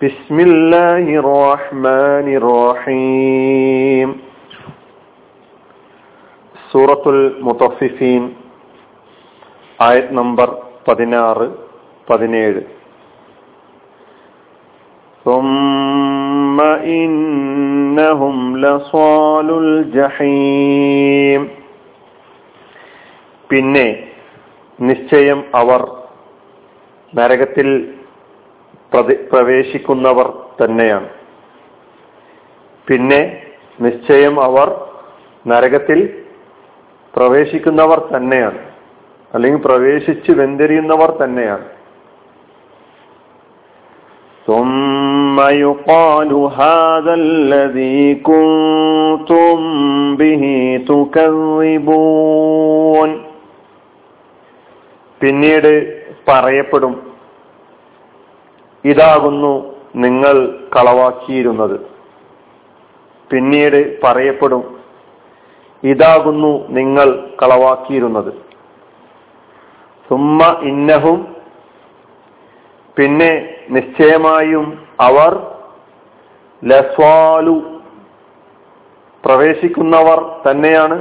بسم الله الرحمن الرحيم സൂറത്തുൽ മുത്തഫിഫീൻ ആയത് നമ്പർ പതിനാറ് പതിനേഴ് ثم إنهم لصال الجحيم പിന്നെ നിശ്ചയം അവർ നരകത്തിൽ പ്രവേശിക്കുന്നവർ തന്നെയാണ് പിന്നെ നിശ്ചയം അവർ നരകത്തിൽ പ്രവേശിക്കുന്നവർ തന്നെയാണ് അല്ലെങ്കിൽ പ്രവേശിച്ച് വെന്തെരിയുന്നവർ തന്നെയാണ് ثم يقال هذا الذي كنتم به تكذبون പിന്നീട് പറയപ്പെടും ഇതാകുന്നു നിങ്ങൾ കളവാക്കിയിരുന്നത്. പിന്നീട് പറയപ്പെടും ഇതാകുന്നു നിങ്ങൾ കളവാക്കിയിരുന്നത്. സുമ്മ ഇന്നഹും പിന്നെ നിശ്ചയമായും അവർ ലസ്വാലു പ്രവേശിക്കുന്നവർ തന്നെയാണ്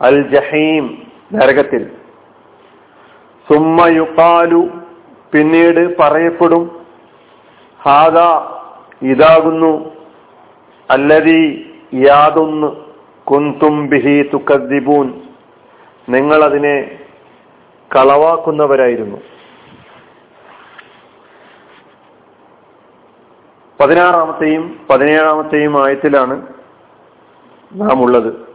അൽ ജഹീം നരകത്തിൽ. സുമ്മ യുക്കാലു പിന്നീട് പറയപ്പെടും ഹാദ ഇതാകുന്നു അല്ലതി യാതൊന്ന് കുന്തും ബിഹി തുക്കദ്ദിബൂൻ. നിങ്ങൾ അതിനെ കളവാക്കുന്നവരായിരുന്നു. പതിനാറാമത്തെയും പതിനേഴാമത്തെയും ആയത്തിലാണ് നാം ഉള്ളത്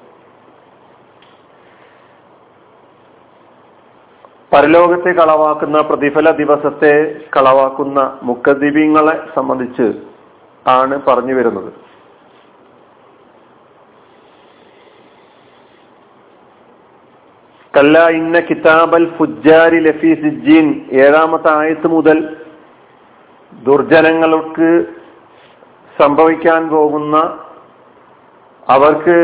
പരലോകത്തെ കളവാക്കുന്ന പ്രതിഫല ദിവസത്തെ കളവാക്കുന്ന മുക്കദ്വീപങ്ങളെ സംബന്ധിച്ച് ആണ് പറഞ്ഞു വരുന്നത്. കല്ല ഇന്ന കിതാബൽ ഫുജാരി ലഫി സിജീൻ ഏഴാമത്തെ ആയത്ത് മുതൽ ദുർജനങ്ങൾക്ക് സംഭവിക്കാൻ പോകുന്ന അവർക്ക്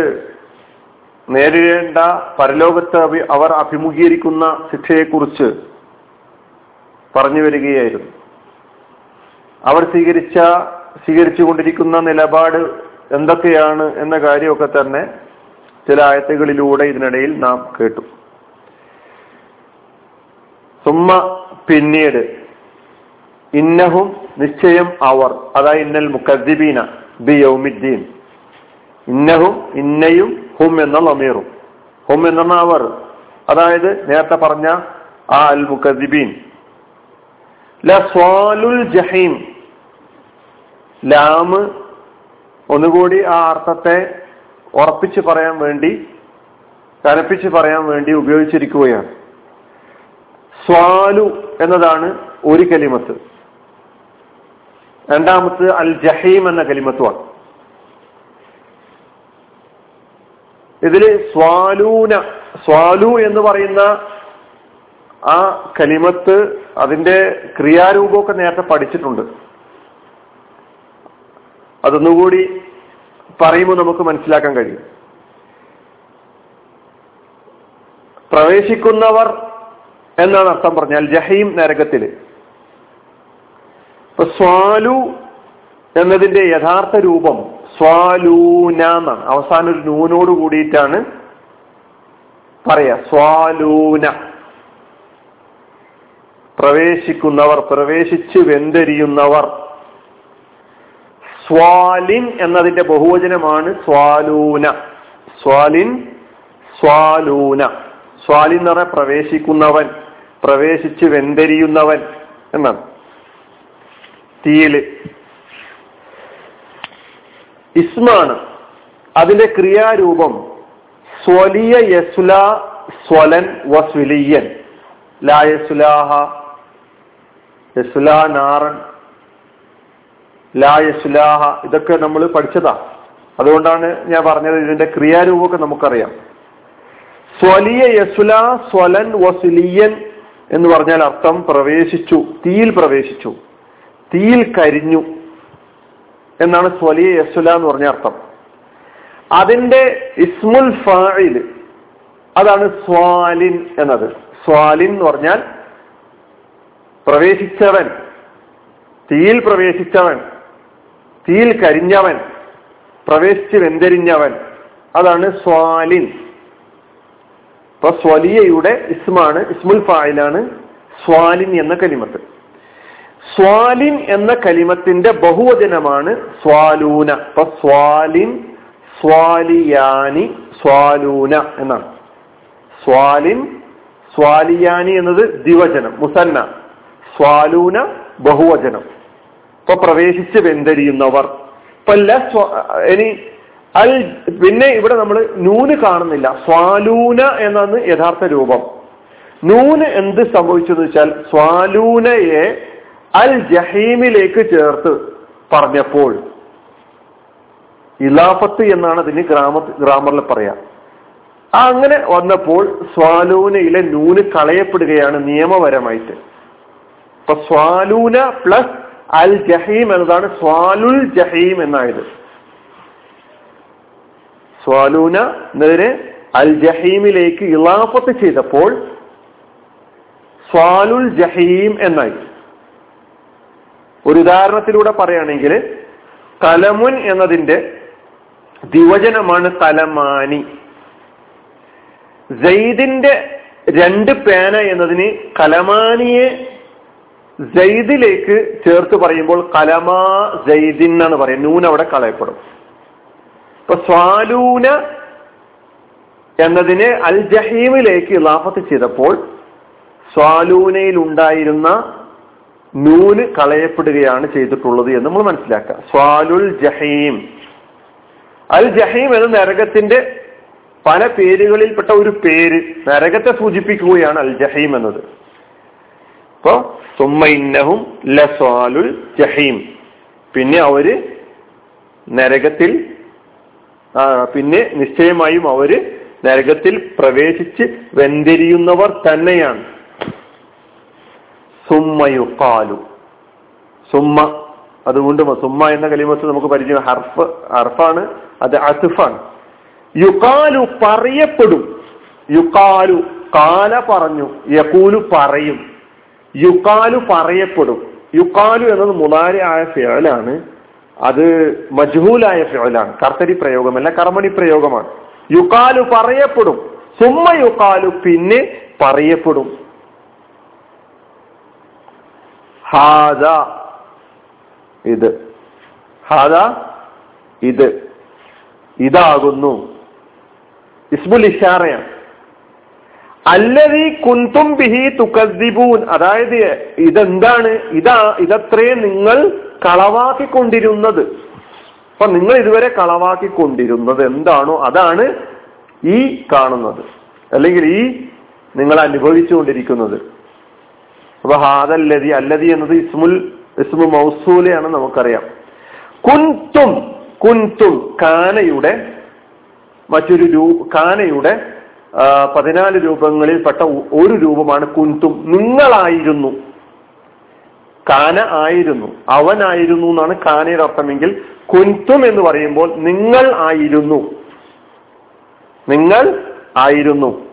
നേരിടേണ്ട പരലോകത്ത് അവർ അഭിമുഖീകരിക്കുന്ന ശിക്ഷയെക്കുറിച്ച് പറഞ്ഞു വരികയായിരുന്നു അവർ സ്വീകരിച്ച സ്വീകരിച്ചു കൊണ്ടിരിക്കുന്ന നിലപാട് എന്തൊക്കെയാണ് എന്ന കാര്യമൊക്കെ തന്നെ ചില ആയത്തുകളിലൂടെ ഇതിനിടയിൽ നാം കേട്ടു. സുമ്മ പിന്നീട് ഇന്നഹും നിശ്ചയം അവർ അതായത് ഇന്നൽ മുക്കദ്ദിബീന ബി യൗമിദ്ദീൻ ഇന്നഹും ഇന്നയും ഹും എന്ന ലമീറും ഹും എന്ന അവർ. അതായത് നേരത്തെ പറഞ്ഞ ആ അൽ മുഖദിബീൻ ലസ്വാലുൽ ജഹീം. ലാമ് ഒന്നുകൂടി ആ അർത്ഥത്തെ ഉറപ്പിച്ച് പറയാൻ വേണ്ടി കനപ്പിച്ച് പറയാൻ വേണ്ടി ഉപയോഗിച്ചിരിക്കുകയാണ്. സ്വാലു എന്നതാണ് ഒരു കലിമത്ത്. രണ്ടാമത് അൽ ജഹീം എന്ന കലിമത്തുമാണ്. ഇതിൽ സ്വാലൂന സ്വാലു എന്ന് പറയുന്ന ആ കലിമത്ത് അതിന്റെ ക്രിയാരൂപമൊക്കെ നേരത്തെ പഠിച്ചിട്ടുണ്ട്. അതൊന്നുകൂടി പറയുമ്പോൾ നമുക്ക് മനസ്സിലാക്കാൻ കഴിയും. പ്രവേശിക്കുന്നവർ എന്നാണ് അർത്ഥം പറഞ്ഞാൽ ജഹീം നരകത്തിൽ സ്വാലു എന്നതിന്റെ യഥാർത്ഥ രൂപം സ്വാലൂന അവസാന അവസാനം ഒരു നൂനോട് കൂടിയിട്ടാണ് പറയാ. സ്വാലൂന. പ്രവേശിക്കുന്നവർ പ്രവേശിച്ച് വെന്തെരിയുന്നവർ. സ്വാലിൻ എന്നതിന്റെ ബഹുവചനമാണ് സ്വാലൂന. സ്വാലിൻ സ്വാലൂന. സ്വാലിൻ എന്ന് പറഞ്ഞാൽ പ്രവേശിക്കുന്നവൻ പ്രവേശിച്ച് വെന്തെരിയുന്നവൻ എന്നാണ്. തീയിൽ ഇസ്മാണ്. അതിന്റെ ക്രിയാരൂപം സ്വലിയ യസുല സ്വലൻ വസ്വിലിയൻ. ലായസുലാഹ യസുലാ നാറൻ. ലായസുലാഹ ഇതൊക്കെ നമ്മൾ പഠിച്ചതാ. അതുകൊണ്ടാണ് ഞാൻ പറഞ്ഞത് ഇതിന്റെ ക്രിയാരൂപമൊക്കെ നമുക്കറിയാം. സ്വലിയ യസുല സ്വലൻ വസുലിയൻ എന്ന് പറഞ്ഞാൽ അർത്ഥം പ്രവേശിച്ചു തീയിൽ പ്രവേശിച്ചു. തീയിൽ കരിഞ്ഞു. എന്നാണ് സ്വലിയ യസുല എന്ന് പറഞ്ഞ അർത്ഥം. അതിന്റെ ഇസ്മുൽ ഫായിൽ അതാണ് സ്വാലിൻ എന്നത്. സ്വാലിൻ എന്ന് പറഞ്ഞാൽ പ്രവേശിച്ചവൻ തീയിൽ പ്രവേശിച്ചവൻ തീയിൽ കരിഞ്ഞവൻ പ്രവേശിച്ച് വെന്തരിഞ്ഞവൻ. അതാണ് സ്വാലിൻ. ഇപ്പൊ സ്വലിയയുടെ ഇസ്മാണ് ഇസ്മുൽ ഫായിലാണ് സ്വാലിൻ എന്ന കലിമത്ത്. സ്വാലിൻ എന്ന കലിമത്തിന്റെ ബഹുവചനമാണ് സ്വാലൂന. അപ്പൊ സ്വാലിൻ സ്വാലിയാനി സ്വാലൂന എന്നാണ്. സ്വാലിൻ സ്വാലിയാനി എന്നത് ദിവചനം മുസന്ന. സ്വാലൂന ബഹുവചനം. ഇപ്പൊ പ്രവേശിച്ച് വെന്തരിയുന്നവർ. ഇപ്പൊ ഇനി അൽ പിന്നെ ഇവിടെ നമ്മൾ നൂന് കാണുന്നില്ല. സ്വാലൂന എന്നാണ് യഥാർത്ഥ രൂപം. നൂന് എന്ത് സംഭവിച്ചെന്ന് വെച്ചാൽ സ്വാലൂനയെ അൽ ജഹീമിലേക്ക് ചേർത്ത് പറഞ്ഞപ്പോൾ ഇലാഫത്ത് എന്നാണ് അതിന് ഗ്രാമ ഗ്രാമറിൽ പറയാ. അങ്ങനെ വന്നപ്പോൾ സ്വാലൂനയിലെ നൂന് കളയപ്പെടുകയാണ് നിയമപരമായിട്ട്. അപ്പൊ സ്വാലൂന പ്ലസ് അൽ ജഹീം എന്നതാണ് സ്വാലുൽ ജഹീം എന്നായത്. സ്വാലൂന എന്നതിന് അൽ ജഹീമിലേക്ക് ഇലാഫത്ത് ചെയ്തപ്പോൾ സ്വാലുൽ ജഹീം എന്നായി. ഒരു ഉദാഹരണത്തിലൂടെ പറയുകയാണെങ്കിൽ കലമുൻ എന്നതിന്റെ ദിവചനമാണ് കലമാനി. ജയ്ദിന്റെ രണ്ട് പേന എന്നതിന് കലമാനിയെ ജയ്ദിലേക്ക് ചേർത്ത് പറയുമ്പോൾ കലമാ ജയ്ദിൻ എന്നാണ് പറയുന്നത്. നൂൻ അവിടെ കളയപ്പെടും. ഇപ്പൊ സ്വാലൂന എന്നതിനെ അൽ ജഹീമിലേക്ക് ഇലാഫത്ത് ചെയ്തപ്പോൾ സ്വാലൂനയിൽ ഉണ്ടായിരുന്ന നൂന് കളയപ്പെടുകയാണ് ചെയ്തിട്ടുള്ളത് എന്ന് നമ്മൾ മനസ്സിലാക്കുക. സ്വാലുൽ ജഹീം. അൽ ജഹീം എന്ന നരകത്തിന്റെ പല പേരുകളിൽപ്പെട്ട ഒരു പേര് നരകത്തെ സൂചിപ്പിക്കുകയാണ് അൽ ജഹീം എന്നത്. ഇപ്പോ സുമ്മൈന്നഹും ലസ്വാലുൽ ജഹീം. പിന്നെ അവർ നരകത്തിൽ പിന്നെ നിശ്ചയമായും അവർ നരകത്തിൽ പ്രവേശിച്ച് വെന്തിരിയുന്നവർ തന്നെയാണ്. സുമ്മയുക്കാലു സുമ്മ അതുകൊണ്ട് സുമ്മ എന്ന കലിമത്ത് നമുക്ക് പരിചയം ഹർഫ് ഹർഫാണ് അത് അസുഫാണ് യുക്കാലു പറയപ്പെടും. യുക്കാലു കാല പറഞ്ഞു യക്കൂലു പറയും. യുക്കാലു പറയപ്പെടും. യുക്കാലു എന്നത് മുതാരയായ ഫേലാണ് അത് മജ്ഹൂലായ ഫേലാണ് കർത്തരി പ്രയോഗമല്ല കർമ്മണി പ്രയോഗമാണ്. യുക്കാലു പറയപ്പെടും. സുമ്മ യുക്കാലു പിന്നെ പറയപ്പെടും. ഹാദ ഇത്. ഹാദ ഇത്. ഇതാകുന്നു. ഇസ്മുൽ ഇഷാറയാണ്. അല്ലതി കുന്തും ബിഹി തുക്കദ്ദിബൂൻ. അതായത് ഇതെന്താണ്? ഇതാ ഇതത്രേ നിങ്ങൾ കളവാക്കിക്കൊണ്ടിരുന്നത്. അപ്പൊ നിങ്ങൾ ഇതുവരെ കളവാക്കിക്കൊണ്ടിരുന്നത് എന്താണോ അതാണ് ഈ കാണുന്നത്. അല്ലെങ്കിൽ ഈ നിങ്ങൾ അനുഭവിച്ചുകൊണ്ടിരിക്കുന്നത്. അപ്പൊ ഹാദല്ലതി അല്ലതി എന്നത് ഇസ്മുൽ ഇസ്മു മൗസൂലയാണ് നമുക്കറിയാം. കുൻതും കുൻതും കാനയുടെ മറ്റൊരു രൂ കാനയുടെ പതിനാല് രൂപങ്ങളിൽ പെട്ട ഒരു രൂപമാണ് കുന്തും നിങ്ങളായിരുന്നു. കാന ആയിരുന്നു. അവനായിരുന്നു എന്നാണ് കാനയുടെ അർത്ഥമെങ്കിൽ കുൻതും എന്ന് പറയുമ്പോൾ നിങ്ങൾ ആയിരുന്നു. നിങ്ങൾ ആയിരുന്നു.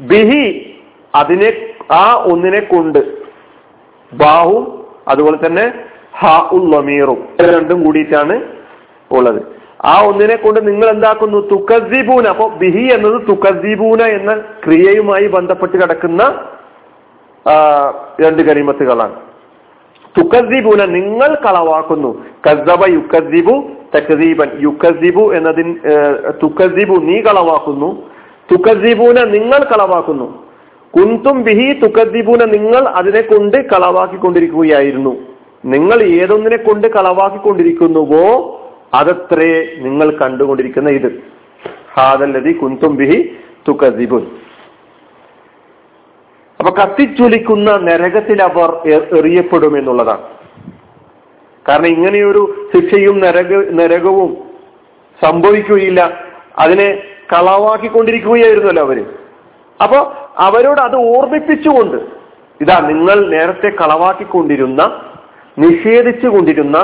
ബിഹി അതിനെ ആ ഒന്നിനെ കൊണ്ട് ബാഹും അതുപോലെ തന്നെ ഹ ഉള്ളമീറും രണ്ടും കൂടിയിട്ടാണ് ഉള്ളത്. ആ ഒന്നിനെ കൊണ്ട് നിങ്ങൾ എന്താക്കുന്നു? തുക്കസീബൂന അപ്പൊ ബിഹി എന്നത് തുക്കസീബൂന എന്ന ക്രിയയുമായി ബന്ധപ്പെട്ട് കിടക്കുന്ന രണ്ട് കരിമത്തുകളാണ്. തുക്കസീബൂന നിങ്ങൾ കളവാക്കുന്നു. കസബ യുക്കസീബു തക്കസീബൻ യുക്കസീബു എന്നതിൻ തുക്കസീബു നീ കളവാക്കുന്നു. തുക്കസീബൂന നിങ്ങൾ കളവാക്കുന്നു. കുന്തും ബിഹി തുക്കദ്ദീപൂന നിങ്ങൾ അതിനെ കൊണ്ട് കളവാക്കിക്കൊണ്ടിരിക്കുകയായിരുന്നു. നിങ്ങൾ ഏതൊന്നിനെ കൊണ്ട് കളവാക്കിക്കൊണ്ടിരിക്കുന്നുവോ അതത്രേ നിങ്ങൾ കണ്ടുകൊണ്ടിരിക്കുന്ന ഇത്. ഹാദല്ലതി കുന്തും ബിഹി തുക്കദ്ദീപുൻ അപ്പൊ കത്തിച്ചൊലിക്കുന്ന നരകത്തിൽ അവർ എറിയപ്പെടും എന്നുള്ളതാണ്. കാരണം ഇങ്ങനെയൊരു ശിക്ഷയും നരക നരകവും സംഭവിക്കുകയില്ല. അതിനെ കളവാക്കിക്കൊണ്ടിരിക്കുകയായിരുന്നല്ലോ അവർ. അപ്പോ അവരോട് അത് ഓർമ്മിപ്പിച്ചുകൊണ്ട് ഇതാ നിങ്ങൾ നേരത്തെ കളവാക്കിക്കൊണ്ടിരുന്ന നിഷേധിച്ചു കൊണ്ടിരുന്ന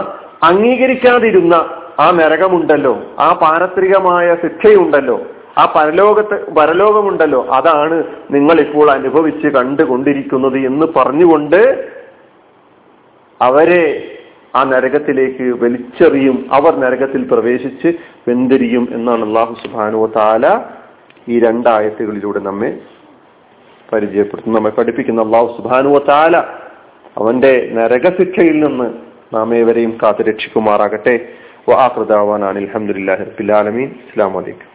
അംഗീകരിക്കാതിരുന്ന ആ നരകമുണ്ടല്ലോ ആ പാരത്രികമായ ശിക്ഷയുണ്ടല്ലോ ആ പരലോകത്ത് പരലോകമുണ്ടല്ലോ അതാണ് നിങ്ങൾ ഇപ്പോൾ അനുഭവിച്ച് കണ്ടുകൊണ്ടിരിക്കുന്നത് എന്ന് പറഞ്ഞുകൊണ്ട് അവരെ ആ നരകത്തിലേക്ക് വലിച്ചെറിയും. അവർ നരകത്തിൽ പ്രവേശിച്ച് വെന്തിരിയും എന്നാണ് അള്ളാഹു സുബാനുവ താല ഈ രണ്ടായത്തുകളിലൂടെ നമ്മെ പരിചയപ്പെടുത്തുന്നു. നമ്മെ പഠിപ്പിക്കുന്ന അള്ളാഹു സുബാനു താല അവന്റെ നരകശിക്ഷയിൽ നിന്ന് നാം ഏവരെയും കാത്തുരക്ഷിക്കുമാറാകട്ടെ. രക്ഷിക്കുമാറാകട്ടെ വാഹൃദാവാൻ അലഹമുല്ലാ റബിലാലമീൻ അസ്സാം വലൈക്കും